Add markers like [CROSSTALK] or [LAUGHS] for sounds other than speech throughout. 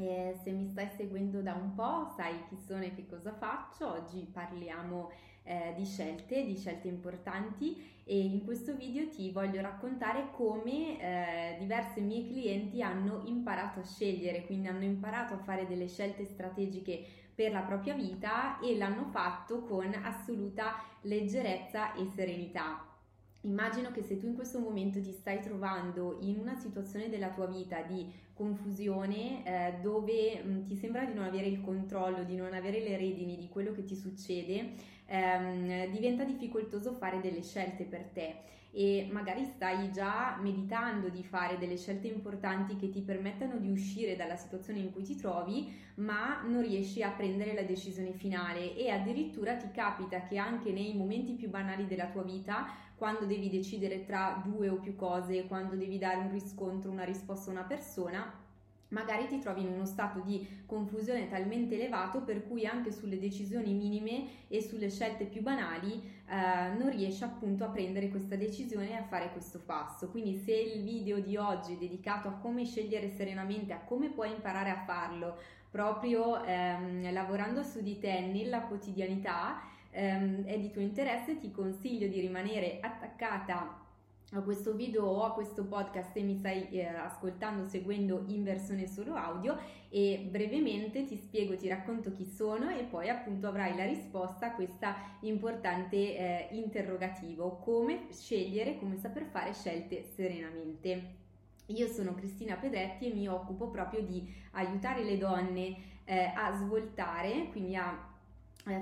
Eh, se mi stai seguendo da un po' sai chi sono e che cosa faccio. Oggi parliamo eh, di scelte, di scelte importanti e in questo video ti voglio raccontare come eh, diverse mie clienti hanno imparato a scegliere, quindi hanno imparato a fare delle scelte strategiche per la propria vita e l'hanno fatto con assoluta leggerezza e serenità. Immagino che se tu in questo momento ti stai trovando in una situazione della tua vita di confusione eh, dove mh, ti sembra di non avere il controllo, di non avere le redini di quello che ti succede, ehm, diventa difficoltoso fare delle scelte per te. E magari stai già meditando di fare delle scelte importanti che ti permettano di uscire dalla situazione in cui ti trovi, ma non riesci a prendere la decisione finale. E addirittura ti capita che anche nei momenti più banali della tua vita, quando devi decidere tra due o più cose, quando devi dare un riscontro, una risposta a una persona, magari ti trovi in uno stato di confusione talmente elevato per cui anche sulle decisioni minime e sulle scelte più banali eh, non riesci appunto a prendere questa decisione e a fare questo passo. Quindi se il video di oggi è dedicato a come scegliere serenamente, a come puoi imparare a farlo proprio ehm, lavorando su di te nella quotidianità, ehm, è di tuo interesse, ti consiglio di rimanere attaccata a questo video o a questo podcast se mi stai eh, ascoltando seguendo in versione solo audio e brevemente ti spiego, ti racconto chi sono e poi appunto avrai la risposta a questa importante eh, interrogativo come scegliere, come saper fare scelte serenamente. Io sono Cristina Pedretti e mi occupo proprio di aiutare le donne eh, a svoltare, quindi a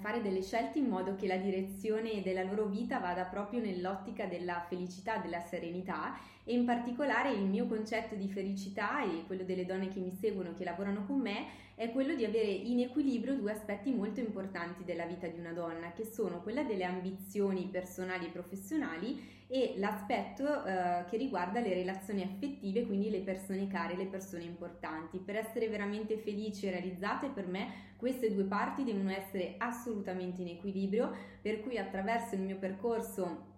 fare delle scelte in modo che la direzione della loro vita vada proprio nell'ottica della felicità, della serenità e in particolare il mio concetto di felicità e quello delle donne che mi seguono, che lavorano con me, è quello di avere in equilibrio due aspetti molto importanti della vita di una donna, che sono quella delle ambizioni personali e professionali e l'aspetto eh, che riguarda le relazioni affettive, quindi le persone care, le persone importanti. Per essere veramente felici e realizzate, per me queste due parti devono essere assolutamente in equilibrio, per cui attraverso il mio percorso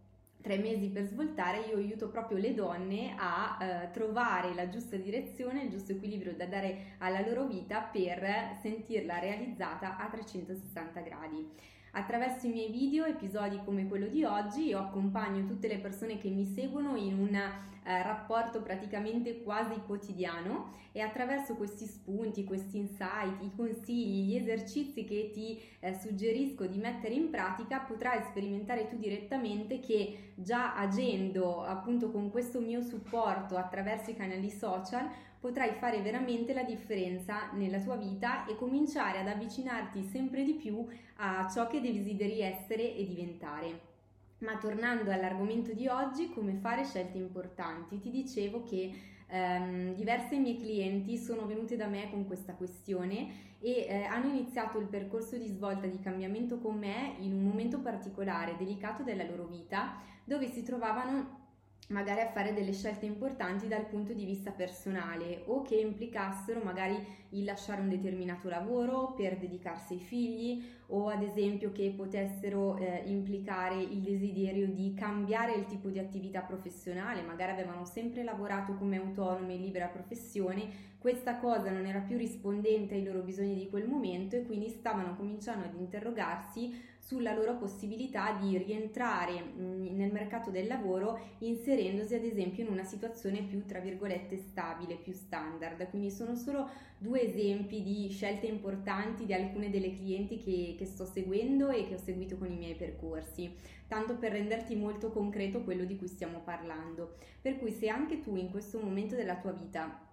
tre mesi per svoltare, io aiuto proprio le donne a eh, trovare la giusta direzione, il giusto equilibrio da dare alla loro vita per sentirla realizzata a 360 gradi. Attraverso i miei video, episodi come quello di oggi, io accompagno tutte le persone che mi seguono in un eh, rapporto praticamente quasi quotidiano e attraverso questi spunti, questi insight, i consigli, gli esercizi che ti eh, suggerisco di mettere in pratica, potrai sperimentare tu direttamente che già agendo appunto con questo mio supporto attraverso i canali social potrai fare veramente la differenza nella tua vita e cominciare ad avvicinarti sempre di più a ciò che desideri essere e diventare. Ma tornando all'argomento di oggi, come fare scelte importanti, ti dicevo che ehm, diverse mie clienti sono venute da me con questa questione e eh, hanno iniziato il percorso di svolta di cambiamento con me in un momento particolare, delicato della loro vita, dove si trovavano magari a fare delle scelte importanti dal punto di vista personale o che implicassero magari il lasciare un determinato lavoro per dedicarsi ai figli o ad esempio che potessero eh, implicare il desiderio di cambiare il tipo di attività professionale, magari avevano sempre lavorato come autonomi in libera professione, questa cosa non era più rispondente ai loro bisogni di quel momento e quindi stavano cominciando ad interrogarsi sulla loro possibilità di rientrare mm, nel mercato del lavoro inserendosi ad esempio in una situazione più tra virgolette stabile, più standard. Quindi sono solo due esempi di scelte importanti di alcune delle clienti che, che sto seguendo e che ho seguito con i miei percorsi, tanto per renderti molto concreto quello di cui stiamo parlando. Per cui se anche tu in questo momento della tua vita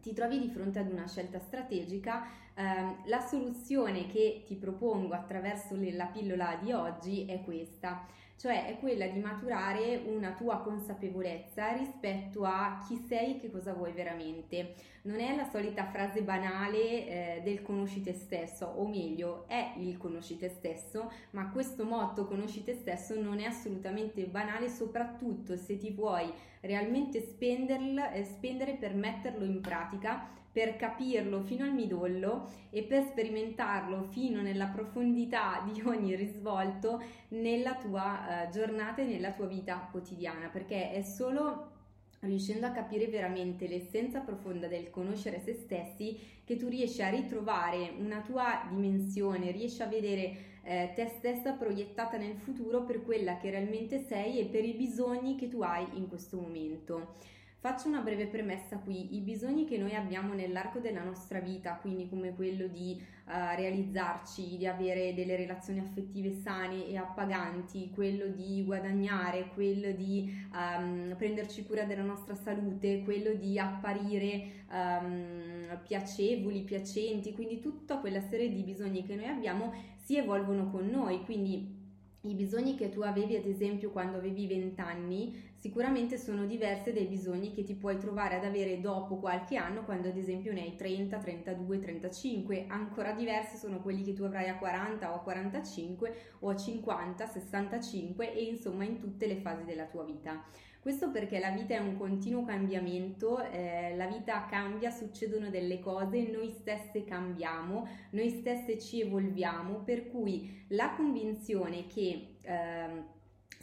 ti trovi di fronte ad una scelta strategica, ehm, la soluzione che ti propongo attraverso la pillola di oggi è questa, cioè è quella di maturare una tua consapevolezza rispetto a chi sei e che cosa vuoi veramente. Non è la solita frase banale eh, del conosci te stesso, o meglio, è il conosci te stesso, ma questo motto conosci te stesso non è assolutamente banale, soprattutto se ti vuoi realmente eh, spendere per metterlo in pratica per capirlo fino al midollo e per sperimentarlo fino nella profondità [LAUGHS] di ogni risvolto nella tua eh, giornata e nella tua vita quotidiana, perché è solo riuscendo a capire veramente l'essenza profonda del conoscere se stessi che tu riesci a ritrovare una tua dimensione, riesci a vedere eh, te stessa proiettata nel futuro per quella che realmente sei e per i bisogni che tu hai in questo momento. Faccio una breve premessa qui, i bisogni che noi abbiamo nell'arco della nostra vita, quindi come quello di uh, realizzarci, di avere delle relazioni affettive sane e appaganti, quello di guadagnare, quello di um, prenderci cura della nostra salute, quello di apparire um, piacevoli, piacenti, quindi tutta quella serie di bisogni che noi abbiamo si evolvono con noi, quindi i bisogni che tu avevi ad esempio quando avevi 20 anni sicuramente sono diversi dai bisogni che ti puoi trovare ad avere dopo qualche anno quando ad esempio ne hai 30, 32, 35 ancora diversi sono quelli che tu avrai a 40 o a 45 o a 50, 65 e insomma in tutte le fasi della tua vita. Questo perché la vita è un continuo cambiamento, eh, la vita cambia, succedono delle cose, noi stesse cambiamo, noi stesse ci evolviamo, per cui la convinzione che... Eh,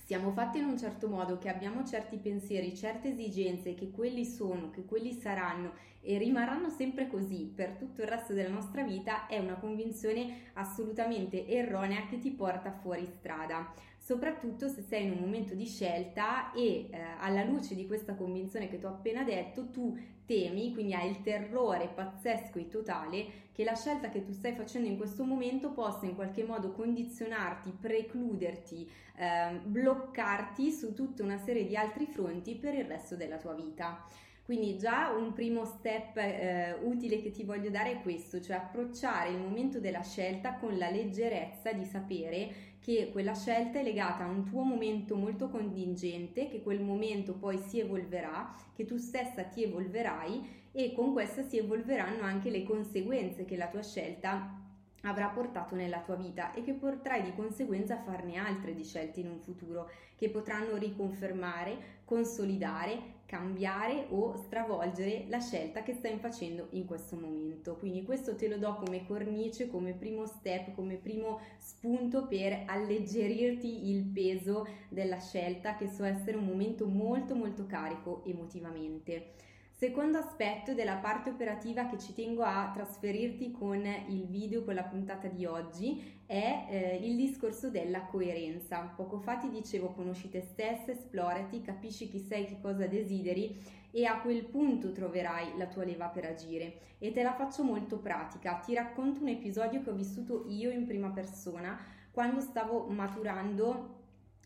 siamo fatti in un certo modo, che abbiamo certi pensieri, certe esigenze, che quelli sono, che quelli saranno e rimarranno sempre così per tutto il resto della nostra vita, è una convinzione assolutamente erronea che ti porta fuori strada soprattutto se sei in un momento di scelta e eh, alla luce di questa convinzione che ti ho appena detto, tu temi, quindi hai il terrore pazzesco e totale che la scelta che tu stai facendo in questo momento possa in qualche modo condizionarti, precluderti, eh, bloccarti su tutta una serie di altri fronti per il resto della tua vita. Quindi già un primo step eh, utile che ti voglio dare è questo, cioè approcciare il momento della scelta con la leggerezza di sapere che quella scelta è legata a un tuo momento molto contingente, che quel momento poi si evolverà, che tu stessa ti evolverai e con questa si evolveranno anche le conseguenze che la tua scelta avrà portato nella tua vita e che potrai di conseguenza farne altre di scelte in un futuro che potranno riconfermare, consolidare, cambiare o stravolgere la scelta che stai facendo in questo momento. Quindi questo te lo do come cornice, come primo step, come primo spunto per alleggerirti il peso della scelta che so essere un momento molto molto carico emotivamente. Secondo aspetto della parte operativa che ci tengo a trasferirti con il video, con la puntata di oggi, è eh, il discorso della coerenza. Poco fa ti dicevo conosci te stessa, esplorati, capisci chi sei, che cosa desideri e a quel punto troverai la tua leva per agire. E te la faccio molto pratica. Ti racconto un episodio che ho vissuto io in prima persona quando stavo maturando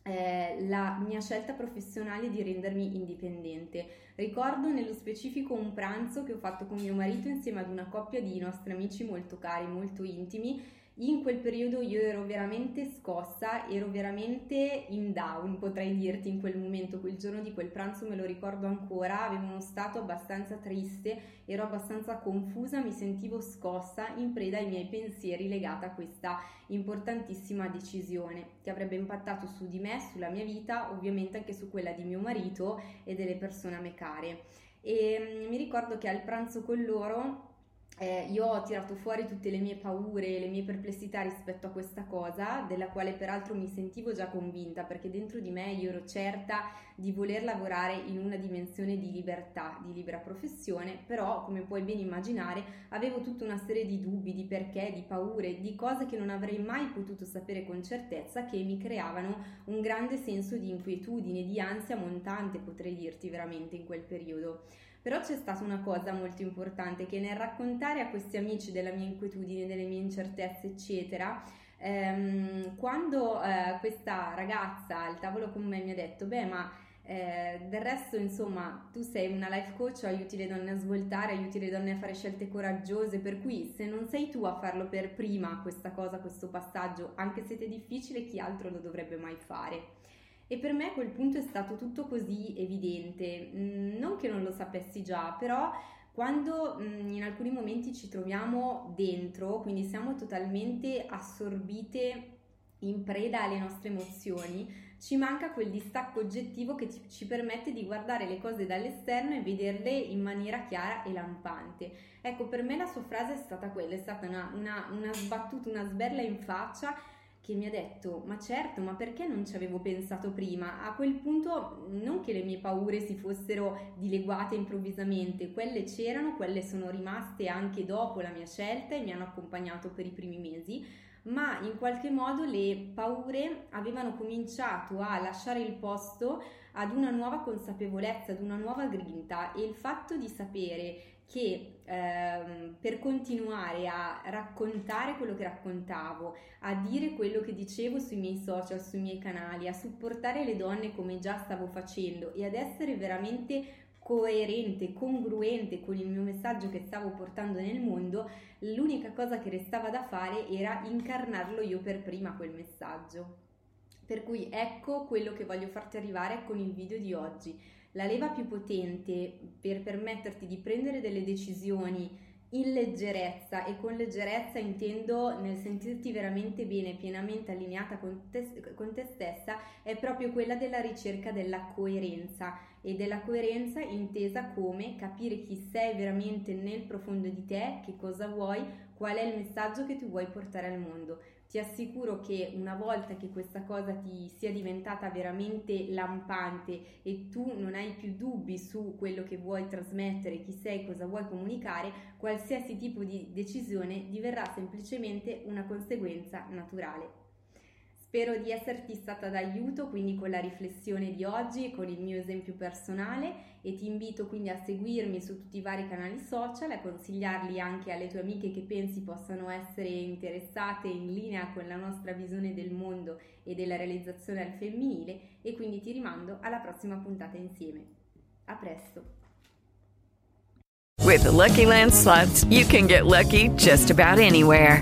eh, la mia scelta professionale di rendermi indipendente. Ricordo nello specifico un pranzo che ho fatto con mio marito insieme ad una coppia di nostri amici molto cari, molto intimi in quel periodo io ero veramente scossa, ero veramente in down, potrei dirti in quel momento, quel giorno di quel pranzo me lo ricordo ancora, avevo uno stato abbastanza triste, ero abbastanza confusa, mi sentivo scossa, in preda ai miei pensieri legata a questa importantissima decisione che avrebbe impattato su di me, sulla mia vita, ovviamente anche su quella di mio marito e delle persone a me care. E mm, mi ricordo che al pranzo con loro eh, io ho tirato fuori tutte le mie paure, le mie perplessità rispetto a questa cosa, della quale peraltro mi sentivo già convinta, perché dentro di me io ero certa di voler lavorare in una dimensione di libertà, di libera professione, però come puoi ben immaginare avevo tutta una serie di dubbi, di perché, di paure, di cose che non avrei mai potuto sapere con certezza che mi creavano un grande senso di inquietudine, di ansia montante, potrei dirti veramente in quel periodo. Però c'è stata una cosa molto importante che nel raccontare a questi amici della mia inquietudine, delle mie incertezze, eccetera, ehm, quando eh, questa ragazza al tavolo con me mi ha detto, beh, ma eh, del resto, insomma, tu sei una life coach, aiuti le donne a svoltare, aiuti le donne a fare scelte coraggiose, per cui se non sei tu a farlo per prima questa cosa, questo passaggio, anche se è difficile, chi altro lo dovrebbe mai fare? E per me quel punto è stato tutto così evidente, mm, non che non lo sapessi già, però quando mm, in alcuni momenti ci troviamo dentro, quindi siamo totalmente assorbite in preda alle nostre emozioni, ci manca quel distacco oggettivo che ci, permette di guardare le cose dall'esterno e vederle in maniera chiara e lampante. Ecco, per me la sua frase è stata quella, è stata una, una, una sbattuta, una sberla in faccia che mi ha detto ma certo ma perché non ci avevo pensato prima? A quel punto non che le mie paure si fossero dileguate improvvisamente quelle c'erano quelle sono rimaste anche dopo la mia scelta e mi hanno accompagnato per i primi mesi ma in qualche modo le paure avevano cominciato a lasciare il posto ad una nuova consapevolezza, ad una nuova grinta e il fatto di sapere che ehm, per continuare a raccontare quello che raccontavo, a dire quello che dicevo sui miei social, sui miei canali, a supportare le donne come già stavo facendo e ad essere veramente coerente, congruente con il mio messaggio che stavo portando nel mondo, l'unica cosa che restava da fare era incarnarlo io per prima quel messaggio. Per cui ecco quello che voglio farti arrivare con il video di oggi la leva più potente per permetterti di prendere delle decisioni in leggerezza e con leggerezza intendo nel sentirti veramente bene, pienamente allineata con te, con te, stessa, è proprio quella della ricerca della coerenza e della coerenza intesa come capire chi sei veramente nel profondo di te, che cosa vuoi, qual è il messaggio che tu vuoi portare al mondo ti assicuro che una volta che questa cosa ti sia diventata veramente lampante e tu non hai più dubbi su quello che vuoi trasmettere, chi sei, cosa vuoi comunicare, qualsiasi tipo di decisione diverrà semplicemente una conseguenza naturale. Spero di esserti stata d'aiuto quindi con la riflessione di oggi e con il mio esempio personale e ti invito quindi a seguirmi su tutti i vari canali social, a consigliarli anche alle tue amiche che pensi possano essere interessate in linea con la nostra visione del mondo e della realizzazione al femminile e quindi ti rimando alla prossima puntata insieme. A presto! With the Lucky Land slots, you can get lucky just about anywhere.